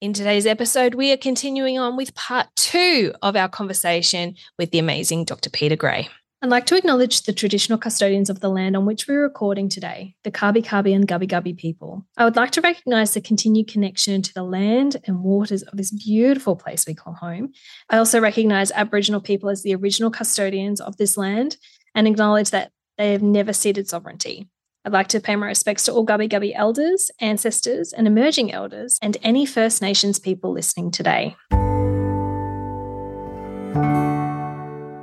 In today's episode, we are continuing on with part two of our conversation with the amazing Dr. Peter Gray. I'd like to acknowledge the traditional custodians of the land on which we're recording today, the Kabi Kabi and Gubbi Gubbi people. I would like to recognise the continued connection to the land and waters of this beautiful place we call home. I also recognise Aboriginal people as the original custodians of this land and acknowledge that they have never ceded sovereignty. I'd like to pay my respects to all Gubbi Gubbi elders, ancestors, and emerging elders, and any First Nations people listening today.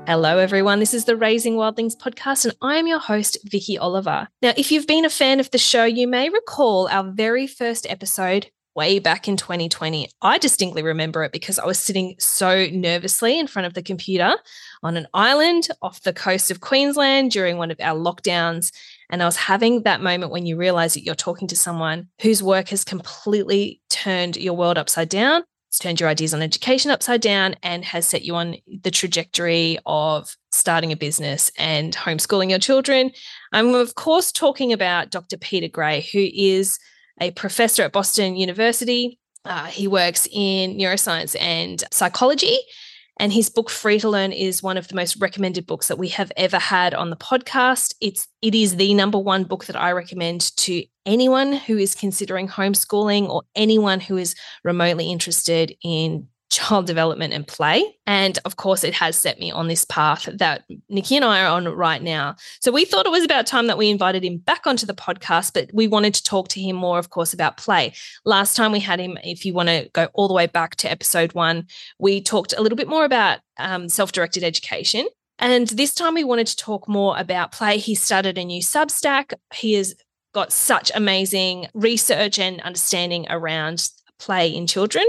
Hello, everyone. This is the Raising Wildlings podcast, and I am your host, Vicky Oliver. Now, if you've been a fan of the show, you may recall our very first episode way back in 2020. I distinctly remember it because I was sitting so nervously in front of the computer on an island off the coast of Queensland during one of our lockdowns. And I was having that moment when you realize that you're talking to someone whose work has completely turned your world upside down. It's turned your ideas on education upside down and has set you on the trajectory of starting a business and homeschooling your children. I'm, of course, talking about Dr. Peter Gray, who is a professor at Boston University. Uh, he works in neuroscience and psychology and his book Free to Learn is one of the most recommended books that we have ever had on the podcast. It's it is the number one book that I recommend to anyone who is considering homeschooling or anyone who is remotely interested in child development and play. And of course, it has set me on this path that Nikki and I are on right now. So we thought it was about time that we invited him back onto the podcast, but we wanted to talk to him more, of course, about play. Last time we had him, if you want to go all the way back to episode one, we talked a little bit more about um, self directed education. And this time we wanted to talk more about play. He started a new Substack. He has got such amazing research and understanding around play in children.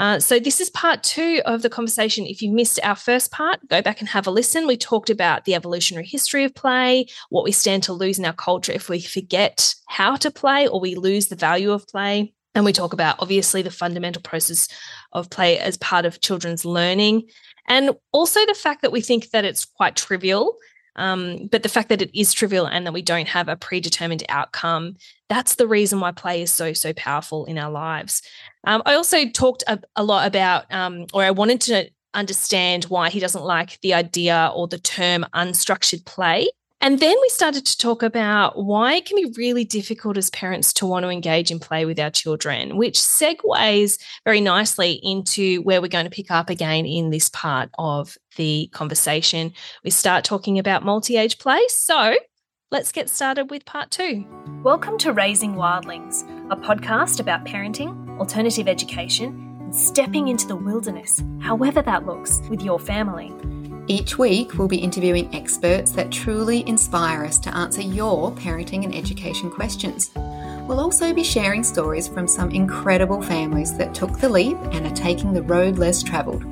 Uh, so, this is part two of the conversation. If you missed our first part, go back and have a listen. We talked about the evolutionary history of play, what we stand to lose in our culture if we forget how to play or we lose the value of play. And we talk about obviously the fundamental process of play as part of children's learning. And also the fact that we think that it's quite trivial um, but the fact that it is trivial and that we don't have a predetermined outcome, that's the reason why play is so, so powerful in our lives. Um, I also talked a, a lot about, um, or I wanted to understand why he doesn't like the idea or the term unstructured play. And then we started to talk about why it can be really difficult as parents to want to engage in play with our children, which segues very nicely into where we're going to pick up again in this part of the conversation. We start talking about multi age play. So let's get started with part two. Welcome to Raising Wildlings, a podcast about parenting, alternative education, and stepping into the wilderness, however that looks, with your family. Each week, we'll be interviewing experts that truly inspire us to answer your parenting and education questions. We'll also be sharing stories from some incredible families that took the leap and are taking the road less travelled.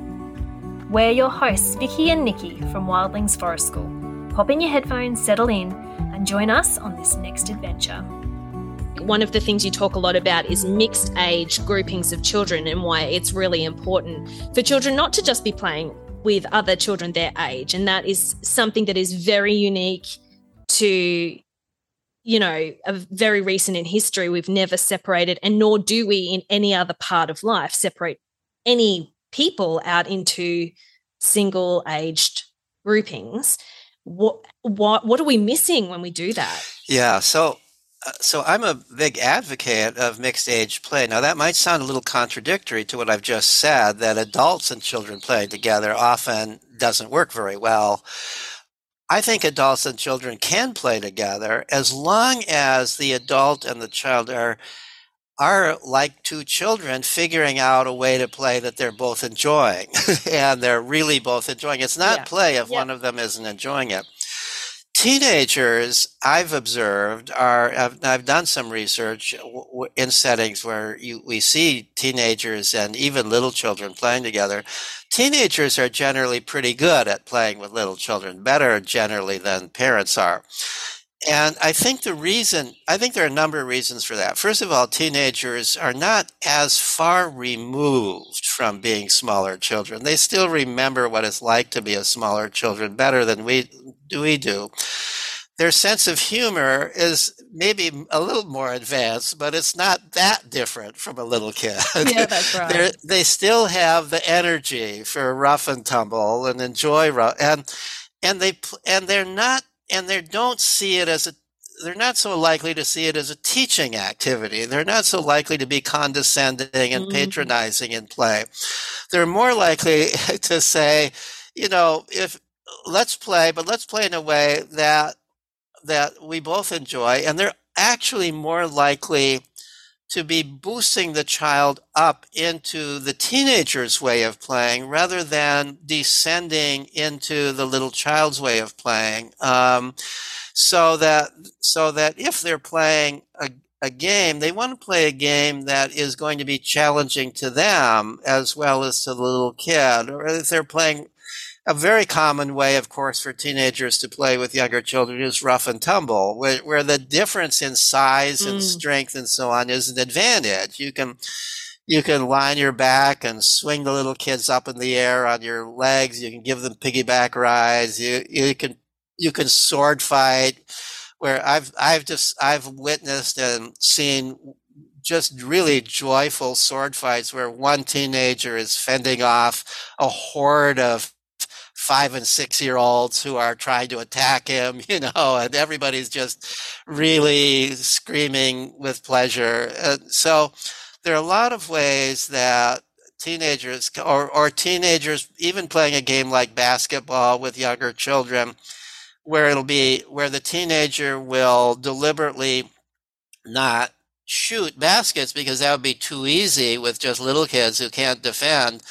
We're your hosts, Vicky and Nikki from Wildlings Forest School. Pop in your headphones, settle in, and join us on this next adventure. One of the things you talk a lot about is mixed age groupings of children and why it's really important for children not to just be playing with other children their age. And that is something that is very unique to, you know, a very recent in history. We've never separated, and nor do we in any other part of life separate any people out into single aged groupings. What what what are we missing when we do that? Yeah. So Uh, so I'm a big advocate of mixed age play. Now that might sound a little contradictory to what I've just said that adults and children playing together often doesn't work very well. I think adults and children can play together as long as the adult and the child are are like two children figuring out a way to play that they're both enjoying and they're really both enjoying. It's not yeah. play if yeah. one of them isn't enjoying it teenagers i've observed are i've, I've done some research in settings where you, we see teenagers and even little children playing together. Teenagers are generally pretty good at playing with little children better generally than parents are and I think the reason, I think there are a number of reasons for that. First of all, teenagers are not as far removed from being smaller children. They still remember what it's like to be a smaller children better than we do. We do. their sense of humor is maybe a little more advanced, but it's not that different from a little kid. Yeah, that's right. They're, they still have the energy for rough and tumble and enjoy rough, and and they and they're not and they don't see it as a they're not so likely to see it as a teaching activity. They're not so likely to be condescending and mm-hmm. patronizing in play. They're more likely to say, you know, if let's play, but let's play in a way that that we both enjoy, and they're actually more likely to be boosting the child up into the teenager's way of playing rather than descending into the little child's way of playing. Um, so that so that if they're playing a, a game, they want to play a game that is going to be challenging to them as well as to the little kid. Or if they're playing a very common way, of course, for teenagers to play with younger children is rough and tumble, where, where the difference in size and mm. strength and so on is an advantage. You can you can line your back and swing the little kids up in the air on your legs. You can give them piggyback rides. You you can you can sword fight. Where I've I've just I've witnessed and seen just really joyful sword fights where one teenager is fending off a horde of five and six year olds who are trying to attack him, you know, and everybody's just really screaming with pleasure. And so there are a lot of ways that teenagers or, or teenagers even playing a game like basketball with younger children where it'll be where the teenager will deliberately not shoot baskets because that would be too easy with just little kids who can't defend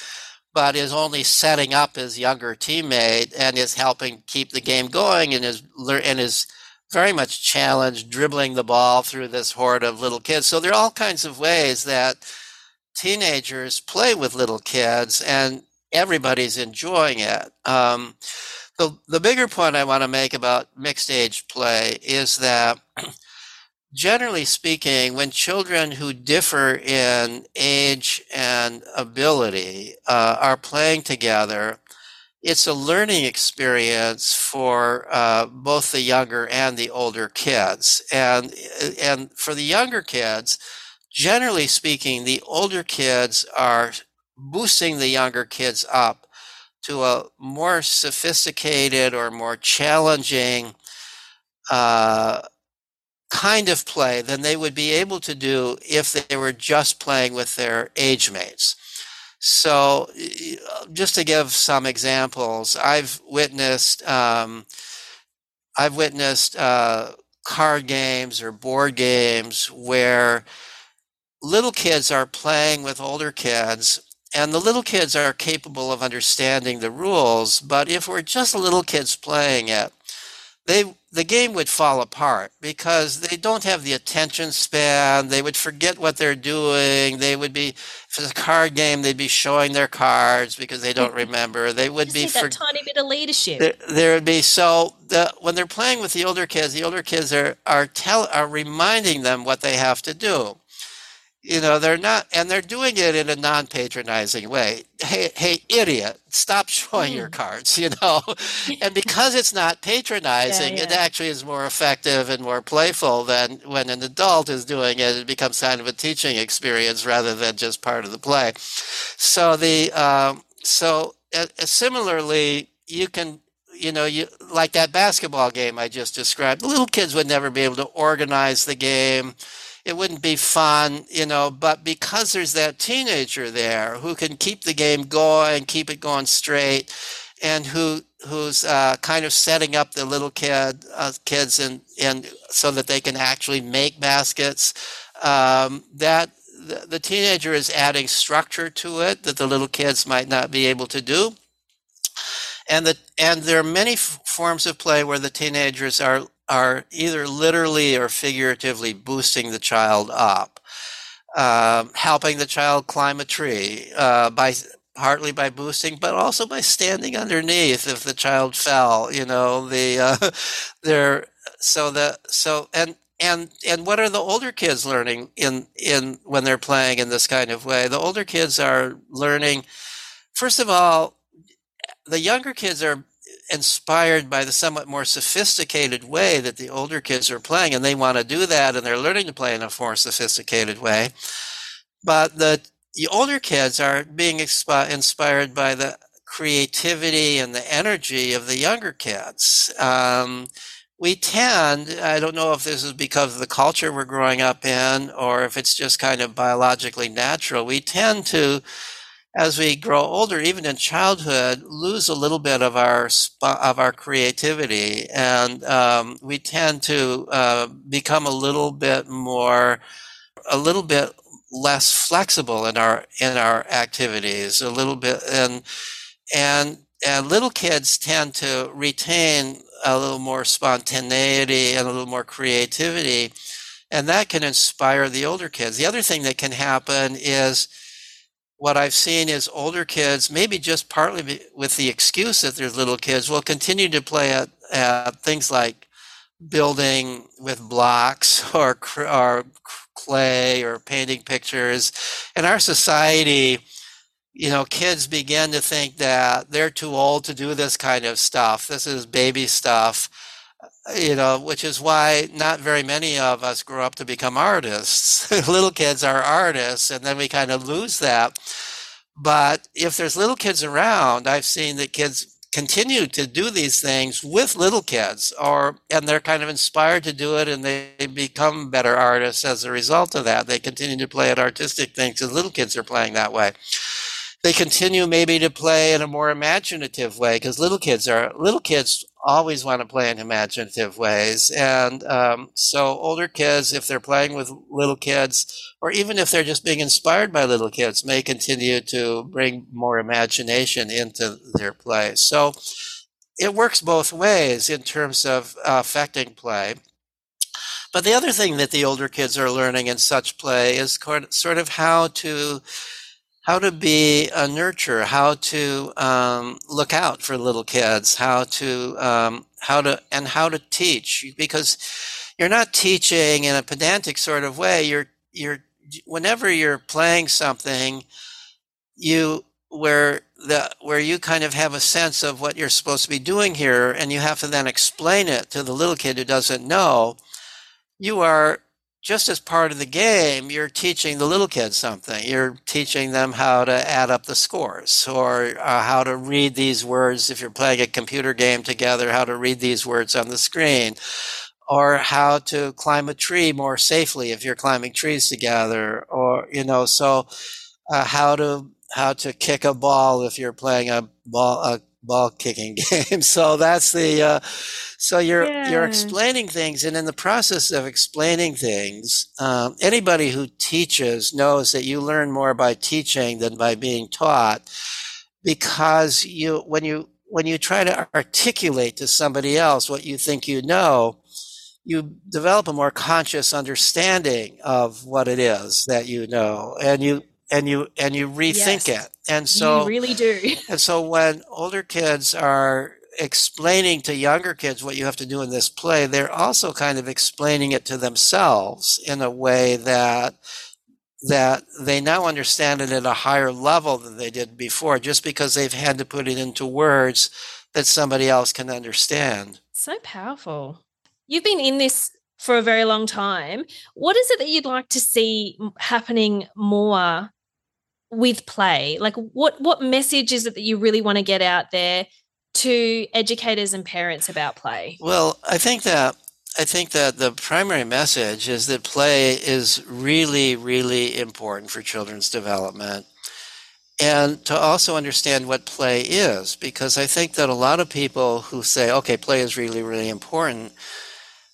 but is only setting up his younger teammate and is helping keep the game going and is and is very much challenged dribbling the ball through this horde of little kids. So there are all kinds of ways that teenagers play with little kids and everybody's enjoying it. Um, the, the bigger point I want to make about mixed age play is that generally speaking, when children who differ in age and ability uh, are playing together, it's a learning experience for uh, both the younger and the older kids. And, and for the younger kids, generally speaking, the older kids are boosting the younger kids up to a more sophisticated or more challenging uh, kind of play than they would be able to do if they were just playing with their age mates. So, just to give some examples, I've witnessed um, I've witnessed uh, card games or board games where little kids are playing with older kids and the little kids are capable of understanding the rules but if we're just little kids playing it they the game would fall apart because they don't have the attention span. They would forget what they're doing. They would be, if it's a card game, they'd be showing their cards because they don't remember. They would be for, that tiny bit of leadership. There, there would be so the, when they're playing with the older kids, the older kids are are tell are reminding them what they have to do you know they're not and they're doing it in a non-patronizing way hey hey idiot stop showing mm. your cards you know and because it's not patronizing yeah, yeah. it actually is more effective and more playful than when an adult is doing it it becomes kind of a teaching experience rather than just part of the play so the um, so uh, similarly you can you know, you like that basketball game I just described. The little kids would never be able to organize the game it wouldn't be fun, you know, but because there's that teenager there who can keep the game going, keep it going straight, and who who's uh, kind of setting up the little kid uh, kids and and so that they can actually make baskets. Um, that the, the teenager is adding structure to it that the little kids might not be able to do. And the and there are many f- forms of play where the teenagers are are either literally or figuratively boosting the child up, uh, helping the child climb a tree uh, by partly by boosting, but also by standing underneath if the child fell. You know, the uh, they're so the so and and and what are the older kids learning in in when they're playing in this kind of way? The older kids are learning. First of all, the younger kids are inspired by the somewhat more sophisticated way that the older kids are playing, and they want to do that, and they're learning to play in a more sophisticated way. But the the older kids are being inspired by the creativity and the energy of the younger kids. Um, we tend, I don't know if this is because of the culture we're growing up in or if it's just kind of biologically natural, we tend to, as we grow older, even in childhood, lose a little bit of our of our creativity, and um, we tend to uh, become a little bit more, a little bit less flexible in our in our activities, a little bit, and and and little kids tend to retain a little more spontaneity and a little more creativity. And that can inspire the older kids. The other thing that can happen is what I've seen is older kids, maybe just partly with the excuse that they're little kids, will continue to play at, at things like building with blocks or, or clay or painting pictures. In our society, you know, kids begin to think that they're too old to do this kind of stuff. This is baby stuff, you know, which is why not very many of us grow up to become artists. little kids are artists, and then we kind of lose that. But if there's little kids around, I've seen that kids continue to do these things with little kids or and they're kind of inspired to do it and they become better artists as a result of that they continue to play at artistic things because little kids are playing that way they continue maybe to play in a more imaginative way because little kids are little kids always want to play in imaginative ways. And um, so older kids if they're playing with little kids or even if they're just being inspired by little kids may continue to bring more imagination into their play. So it works both ways in terms of uh, affecting play. But the other thing that the older kids are learning in such play is sort of how to how to be a nurturer, how to um, look out for little kids, how to um, how to and how to teach because you're not teaching in a pedantic sort of way. You're you're whenever you're playing something, you where the where you kind of have a sense of what you're supposed to be doing here, and you have to then explain it to the little kid who doesn't know. You are just as part of the game, you're teaching the little kids something. You're teaching them how to add up the scores or uh, how to read these words if you're playing a computer game together, how to read these words on the screen, or how to climb a tree more safely if you're climbing trees together, or, you know, so uh, how to how to kick a ball if you're playing a ball a ball kicking game. so that's the uh, so you're yeah. you're explaining things, and in the process of explaining things, um, anybody who teaches knows that you learn more by teaching than by being taught, because you when you when you try to articulate to somebody else what you think you know, you develop a more conscious understanding of what it is that you know, and you and you and you rethink yes, it. And so you really do. and so when older kids are explaining to younger kids what you have to do in this play, they're also kind of explaining it to themselves in a way that that they now understand it at a higher level than they did before, just because they've had to put it into words that somebody else can understand. So powerful. You've been in this for a very long time. What is it that you'd like to see happening more with play? Like what what message is it that you really want to get out there to educators and parents about play? Well, I think that I think that the primary message is that play is really, really important for children's development. And to also understand what play is, because I think that a lot of people who say, okay, play is really, really important,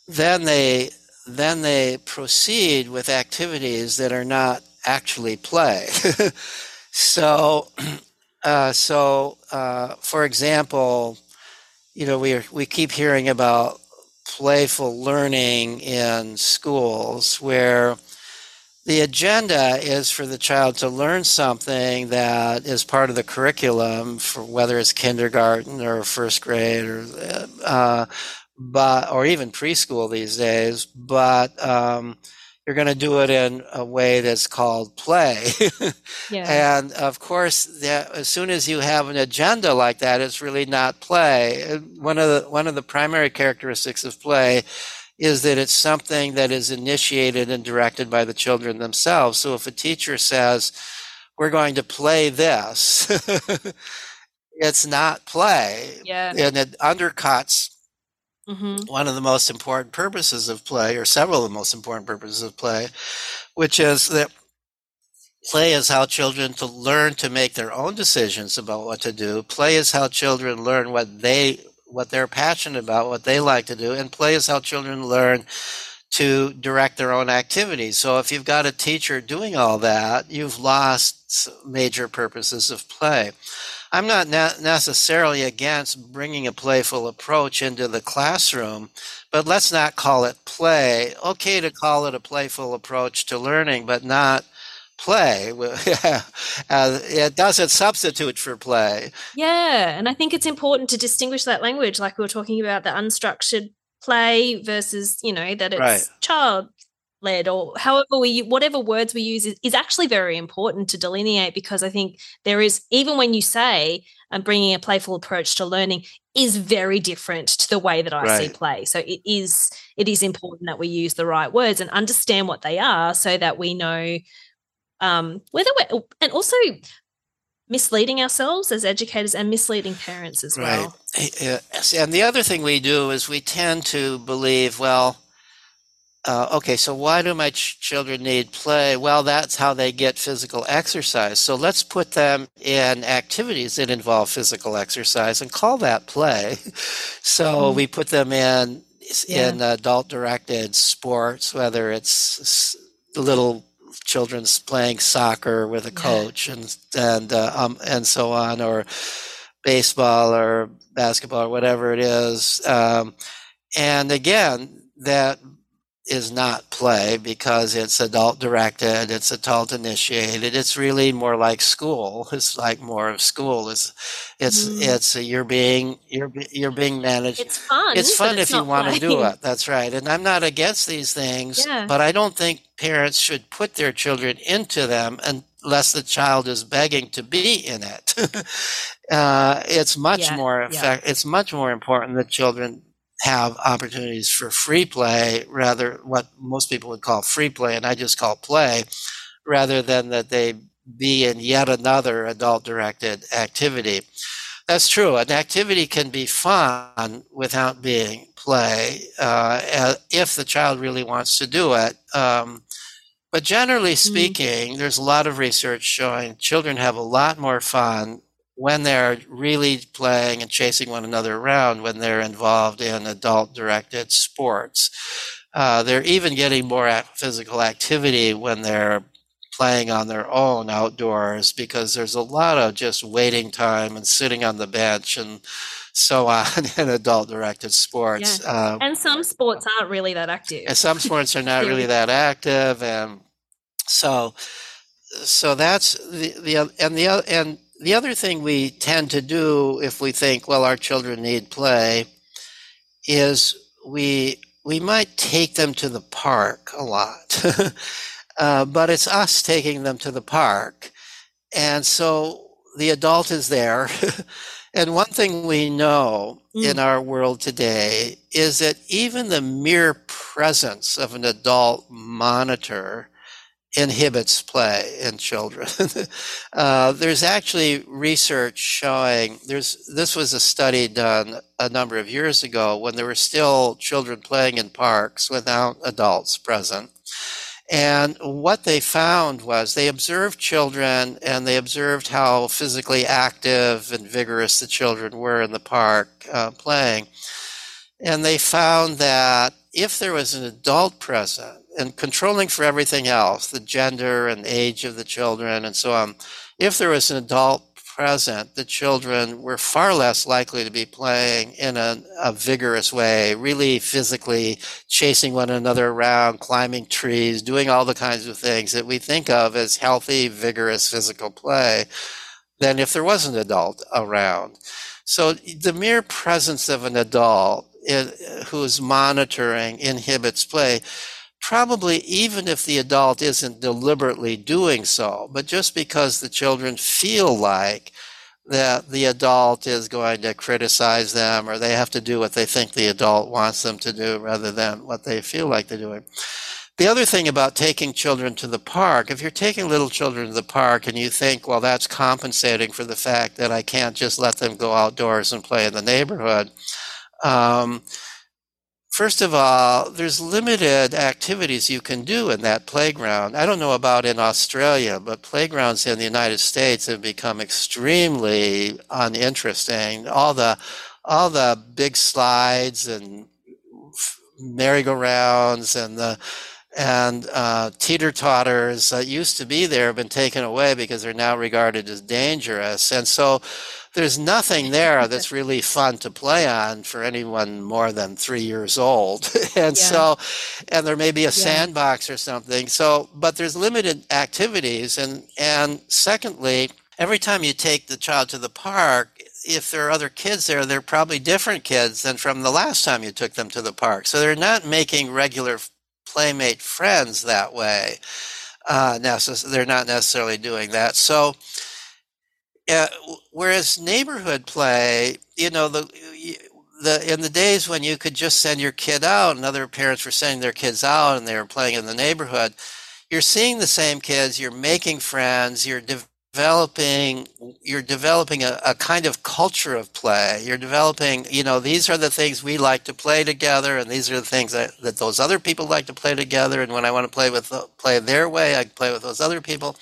then they then they proceed with activities that are not actually play. so uh, so, uh, for example, you know, we we keep hearing about playful learning in schools where the agenda is for the child to learn something that is part of the curriculum for whether it's kindergarten or first grade or uh, but or even preschool these days but um, you're going to do it in a way that's called play. yeah. And of course, that, as soon as you have an agenda like that, it's really not play. One of the one of the primary characteristics of play is that it's something that is initiated and directed by the children themselves. So if a teacher says, "We're going to play this," it's not play. Yeah. And it undercuts Mm-hmm. One of the most important purposes of play, or several of the most important purposes of play, which is that play is how children to learn to make their own decisions about what to do. Play is how children learn what they what they're passionate about, what they like to do, and play is how children learn to direct their own activities. So if you've got a teacher doing all that, you've lost major purposes of play. I'm not ne- necessarily against bringing a playful approach into the classroom, but let's not call it play. Okay to call it a playful approach to learning, but not play. uh, it doesn't substitute for play. Yeah, and I think it's important to distinguish that language, like we were talking about the unstructured play versus, you know, that it's right. child led or however we whatever words we use is, is, actually very important to delineate because i think there is even when you say i'm bringing a playful approach to learning is very different to the way that i right. see play so it is it is important that we use the right words and understand what they are so that we know um, whether we're and also misleading ourselves as educators and misleading parents as right. well eh, eh, and the other thing we do is we tend to believe well uh, okay, so why do my ch- children need play? Well, that's how they get physical exercise. So let's put them in activities that involve physical exercise and call that play. so mm-hmm. we put them in yeah. in adult directed sports, whether it's the little children's playing soccer with a coach yeah. and and uh, um, and so on, or baseball or basketball or whatever it is. Um, and again, that is not play because it's adult directed, it's adult initiated. It's really more like school. It's like more of school. It's it's mm. it's you're being you're you're being managed. It's fun. It's fun if you want to do it. That's right. And I'm not against these things, yeah. but I don't think parents should put their children into them unless the child is begging to be in it. uh, it's much yeah. more effect, yeah. It's much more important that children have opportunities for free play, rather what most people would call free play, and I just call play, rather than that they be in yet another adult directed activity. That's true. An activity can be fun without being play uh, if the child really wants to do it. Um, but generally mm-hmm. speaking, mm-hmm. there's a lot of research showing children have a lot more fun when they're really playing and chasing one another around when they're involved in adult directed sports. Uh, they're even getting more physical activity when they're playing on their own outdoors because there's a lot of just waiting time and sitting on the bench and so on in adult directed sports. Yeah. Uh, and some sports aren't really that active. And some sports are not really that active. And so, so that's the, the, and the, and the other thing we tend to do if we think, well, our children need play, is we we might take them to the park a lot, uh, but it's us taking them to the park, and so the adult is there. and one thing we know mm. in our world today is that even the mere presence of an adult monitor inhibits play in children. uh, there's actually research showing there's this was a study done a number of years ago when there were still children playing in parks without adults present. And what they found was they observed children and they observed how physically active and vigorous the children were in the park uh, playing. And they found that if there was an adult present, and controlling for everything else, the gender and age of the children and so on, if there was an adult present, the children were far less likely to be playing in a, a, vigorous way, really physically chasing one another around, climbing trees, doing all the kinds of things that we think of as healthy, vigorous physical play, than if there was an adult around. So the mere presence of an adult eh, who's monitoring inhibits play probably even if the adult isn't deliberately doing so, but just because the children feel like that the adult is going to criticize them or they have to do what they think the adult wants them to do rather than what they feel like they're doing. The other thing about taking children to the park, if you're taking little children to the park and you think, well, that's compensating for the fact that I can't just let them go outdoors and play in the neighborhood, um, First of all, there's limited activities you can do in that playground. I don't know about in Australia, but playgrounds in the United States have become extremely uninteresting. All the all the big slides and merry-go-rounds and the and uh, teeter totters that used to be there have been taken away because they're now regarded as dangerous. And so there's nothing there that's really fun to play on for anyone more than three years old. and yeah. so, and there may be a yeah. sandbox or something. So, but there's limited activities. And, and secondly, every time you take the child to the park, if there are other kids there, they're probably different kids than from the last time you took them to the park. So they're not making regular playmate friends that way. Uh, necess- they're not necessarily doing that. So, uh, whereas neighborhood play, you know, the the in the days when you could just send your kid out, and other parents were sending their kids out, and they were playing in the neighborhood. You're seeing the same kids. You're making friends. You're developing. You're developing a, a kind of culture of play. You're developing. You know, these are the things we like to play together, and these are the things that, that those other people like to play together. And when I want to play with play their way, I play with those other people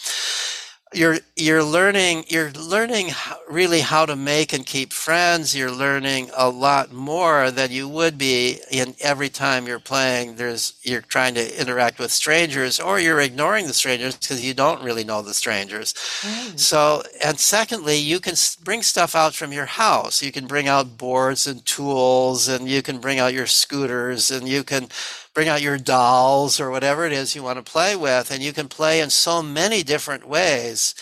you're you're learning you're learning really how to make and keep friends. You're learning a lot more than you would be in every time you're playing. There's you're trying to interact with strangers or you're ignoring the strangers because you don't really know the strangers. Right. so and secondly you can bring stuff out from your house. You can bring out boards and tools and you can bring out your scooters and you can bring out your dolls or whatever it is you want to play with. And you can play in so many different ways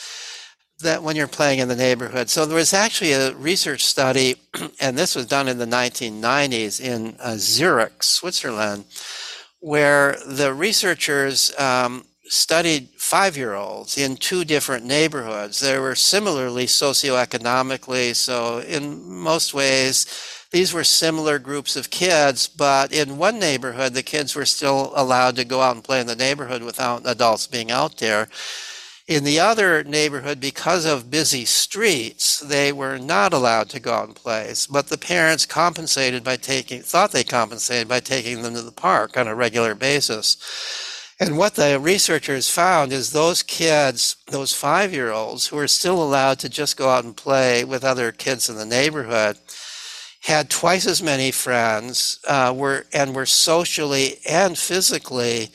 that when you're playing in the neighborhood. So there was actually a research study, and this was done in the 1990s in uh, Zurich, Switzerland, where the researchers um, studied five year olds in two different neighborhoods. They were similarly socioeconomically, so in most ways, these were similar groups of kids, but in one neighborhood, the kids were still allowed to go out and play in the neighborhood without adults being out there. In the other neighborhood, because of busy streets, they were not allowed to go out and play. But the parents compensated by taking, thought they compensated by taking them to the park on a regular basis. And what the researchers found is those kids, those five year olds who were still allowed to just go out and play with other kids in the neighborhood, had twice as many friends, uh, were and were socially and physically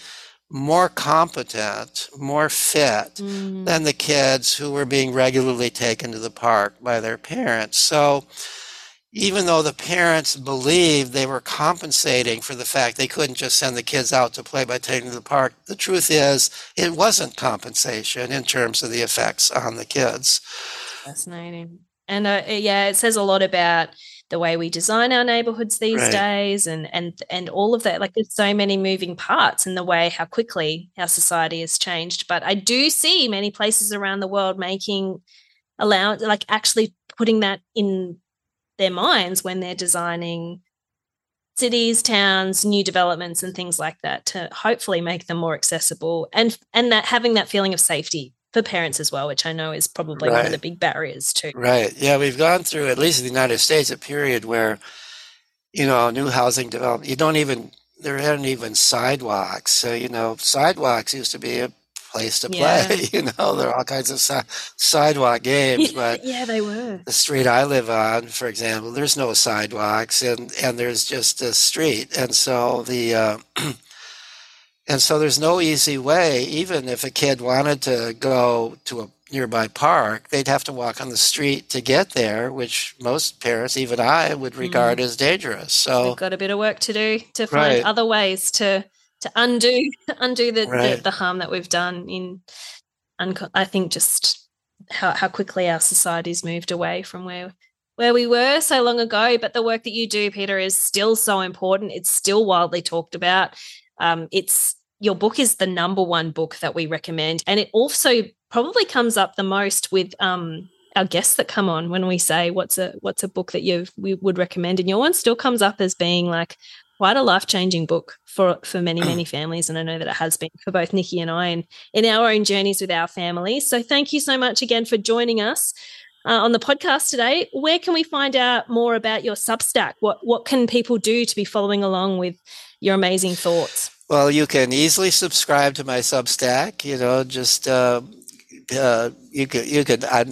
more competent, more fit mm. than the kids who were being regularly taken to the park by their parents. So even though the parents believed they were compensating for the fact they couldn't just send the kids out to play by taking them to the park, the truth is it wasn't compensation in terms of the effects on the kids. Fascinating. And uh, yeah, it says a lot about the way we design our neighborhoods these right. days and and and all of that like there's so many moving parts in the way how quickly our society has changed but i do see many places around the world making allow like actually putting that in their minds when they're designing cities towns new developments and things like that to hopefully make them more accessible and and that having that feeling of safety for parents as well, which I know is probably right. one of the big barriers too. Right. Yeah, we've gone through at least in the United States a period where, you know, new housing development. You don't even there aren't even sidewalks. So you know, sidewalks used to be a place to play. Yeah. You know, there are all kinds of si- sidewalk games, but yeah, they were. The street I live on, for example, there's no sidewalks, and and there's just a street, and so the uh, And so there's no easy way, even if a kid wanted to go to a nearby park, they'd have to walk on the street to get there, which most parents, even I, would regard mm. as dangerous. So we've got a bit of work to do to find right. other ways to to undo undo the, right. the, the harm that we've done in I think just how, how quickly our society's moved away from where where we were so long ago. But the work that you do, Peter, is still so important. It's still widely talked about. Um, it's your book is the number one book that we recommend. And it also probably comes up the most with um, our guests that come on when we say what's a what's a book that you we would recommend? And your one still comes up as being like quite a life-changing book for for many many families and i know that it has been for both nikki and i and in our own journeys with our families. So thank you so much again for joining us uh, on the podcast today. Where can we find out more about your substack? What what can people do to be following along with your amazing thoughts well you can easily subscribe to my substack you know just uh, uh, you could you could uh,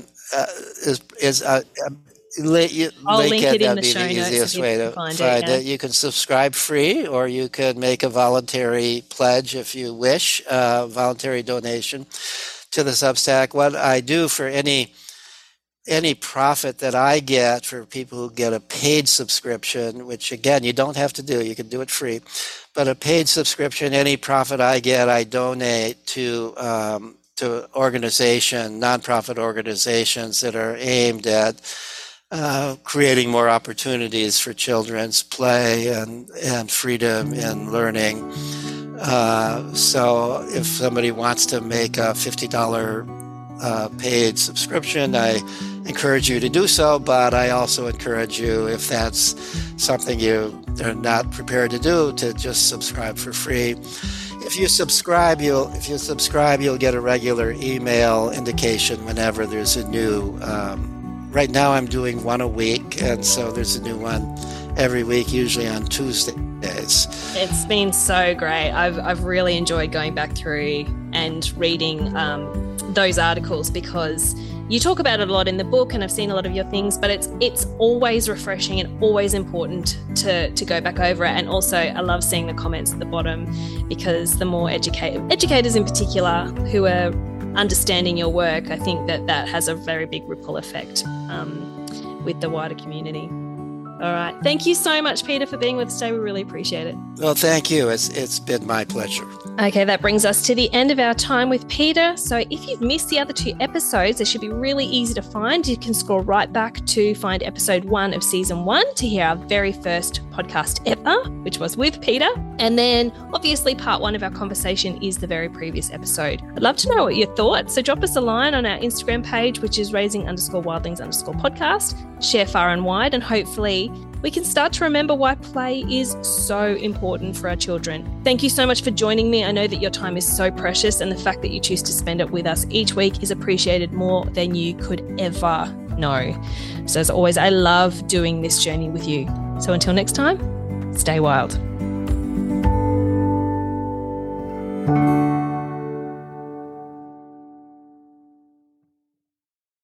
is is uh, um, you, I'll link, it, it in the show the easiest way to find, find it, yeah. it, You can subscribe free, or you could make a voluntary pledge if you wish, uh, voluntary donation to the Substack. What I do for any any profit that I get for people who get a paid subscription, which again you don't have to do, you can do it free, but a paid subscription, any profit I get, I donate to. Um, to organization, nonprofit organizations that are aimed at uh, creating more opportunities for children's play and, and freedom in learning. Uh, so if somebody wants to make a $50 uh, paid subscription, I encourage you to do so, but I also encourage you, if that's something you are not prepared to do, to just subscribe for free. If you subscribe, you'll if you subscribe, you'll get a regular email indication whenever there's a new um, right now I'm doing one a week, and so there's a new one every week, usually on Tuesdays. It's been so great. I've, I've really enjoyed going back through and reading um, those articles because you talk about it a lot in the book and I've seen a lot of your things, but it's it's always refreshing and always important to to go back over it. And also I love seeing the comments at the bottom because the more educate educators in particular who are understanding your work, I think that that has a very big ripple effect um, with the wider community. All right. Thank you so much, Peter, for being with us today. We really appreciate it. Well, thank you. It's, it's been my pleasure. Okay, that brings us to the end of our time with Peter. So if you've missed the other two episodes, they should be really easy to find. You can scroll right back to find episode one of season one to hear our very first podcast ever, which was with Peter. And then obviously, part one of our conversation is the very previous episode. I'd love to know what your thoughts. So drop us a line on our Instagram page, which is raising underscore wildlings underscore podcast. Share far and wide, and hopefully, we can start to remember why play is so important for our children. Thank you so much for joining me. I know that your time is so precious, and the fact that you choose to spend it with us each week is appreciated more than you could ever know. So, as always, I love doing this journey with you. So, until next time, stay wild.